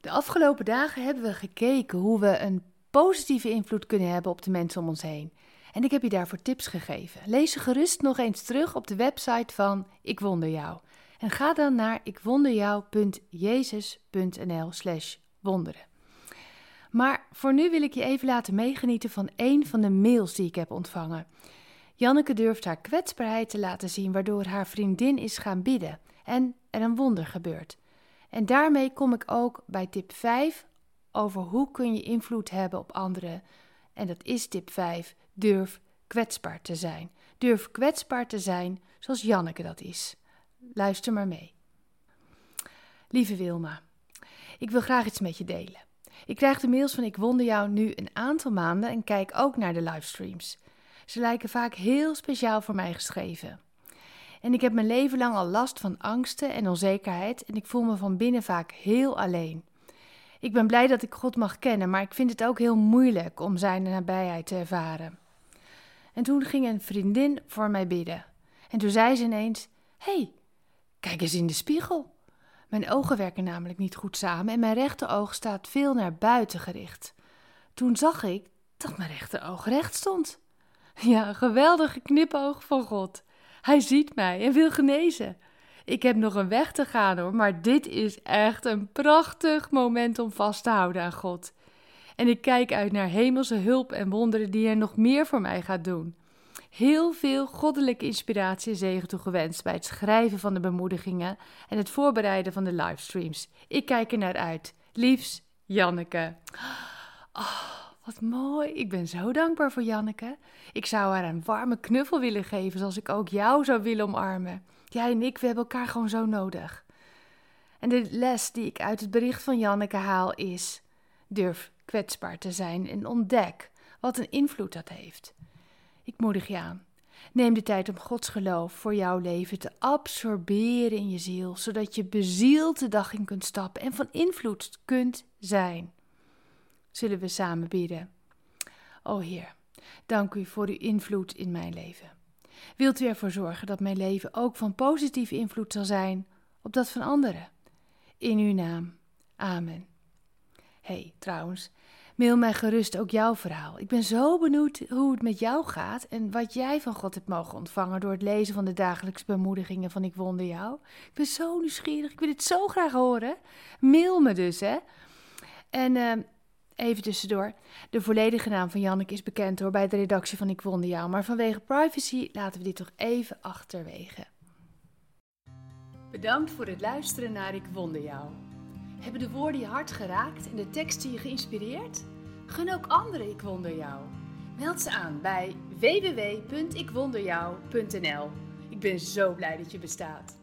De afgelopen dagen hebben we gekeken hoe we een positieve invloed kunnen hebben op de mensen om ons heen. En ik heb je daarvoor tips gegeven. Lees ze gerust nog eens terug op de website van Ik Wonder Jou. En ga dan naar ikwonderjou.jezus.nl slash wonderen. Maar voor nu wil ik je even laten meegenieten van een van de mails die ik heb ontvangen. Janneke durft haar kwetsbaarheid te laten zien, waardoor haar vriendin is gaan bidden en er een wonder gebeurt. En daarmee kom ik ook bij tip 5 over hoe kun je invloed hebben op anderen. En dat is tip 5: durf kwetsbaar te zijn. Durf kwetsbaar te zijn zoals Janneke dat is. Luister maar mee. Lieve Wilma, ik wil graag iets met je delen. Ik krijg de mails van Ik Wonder Jou nu een aantal maanden en kijk ook naar de livestreams. Ze lijken vaak heel speciaal voor mij geschreven. En ik heb mijn leven lang al last van angsten en onzekerheid en ik voel me van binnen vaak heel alleen. Ik ben blij dat ik God mag kennen, maar ik vind het ook heel moeilijk om zijn nabijheid te ervaren. En toen ging een vriendin voor mij bidden. En toen zei ze ineens: hey, kijk eens in de spiegel. Mijn ogen werken namelijk niet goed samen en mijn rechteroog staat veel naar buiten gericht. Toen zag ik dat mijn rechteroog recht stond. Ja, een geweldige knipoog van God. Hij ziet mij en wil genezen. Ik heb nog een weg te gaan hoor, maar dit is echt een prachtig moment om vast te houden aan God. En ik kijk uit naar hemelse hulp en wonderen die hij nog meer voor mij gaat doen. Heel veel goddelijke inspiratie en zegen toegewenst bij het schrijven van de bemoedigingen en het voorbereiden van de livestreams. Ik kijk er naar uit. Liefs, Janneke. Oh, wat mooi. Ik ben zo dankbaar voor Janneke. Ik zou haar een warme knuffel willen geven, zoals ik ook jou zou willen omarmen. Jij en ik, we hebben elkaar gewoon zo nodig. En de les die ik uit het bericht van Janneke haal is: durf kwetsbaar te zijn en ontdek wat een invloed dat heeft. Ik moedig je aan. Neem de tijd om Gods geloof voor jouw leven te absorberen in je ziel, zodat je bezield de dag in kunt stappen en van invloed kunt zijn. Zullen we samen bidden? O Heer, dank u voor uw invloed in mijn leven. Wilt u ervoor zorgen dat mijn leven ook van positieve invloed zal zijn op dat van anderen? In uw naam. Amen. hey, trouwens, mail mij gerust ook jouw verhaal. Ik ben zo benieuwd hoe het met jou gaat en wat jij van God hebt mogen ontvangen door het lezen van de dagelijkse bemoedigingen van Ik Wonder Jou. Ik ben zo nieuwsgierig, ik wil het zo graag horen. Mail me dus, hè. En... Uh, Even tussendoor. De volledige naam van Janneke is bekend hoor bij de redactie van Ik Wonder Jou, maar vanwege privacy laten we dit toch even achterwege. Bedankt voor het luisteren naar Ik Wonder Jou. Hebben de woorden je hart geraakt en de teksten je geïnspireerd? Gun ook anderen Ik Wonder Jou. Meld ze aan bij www.ikwonderjou.nl. Ik ben zo blij dat je bestaat.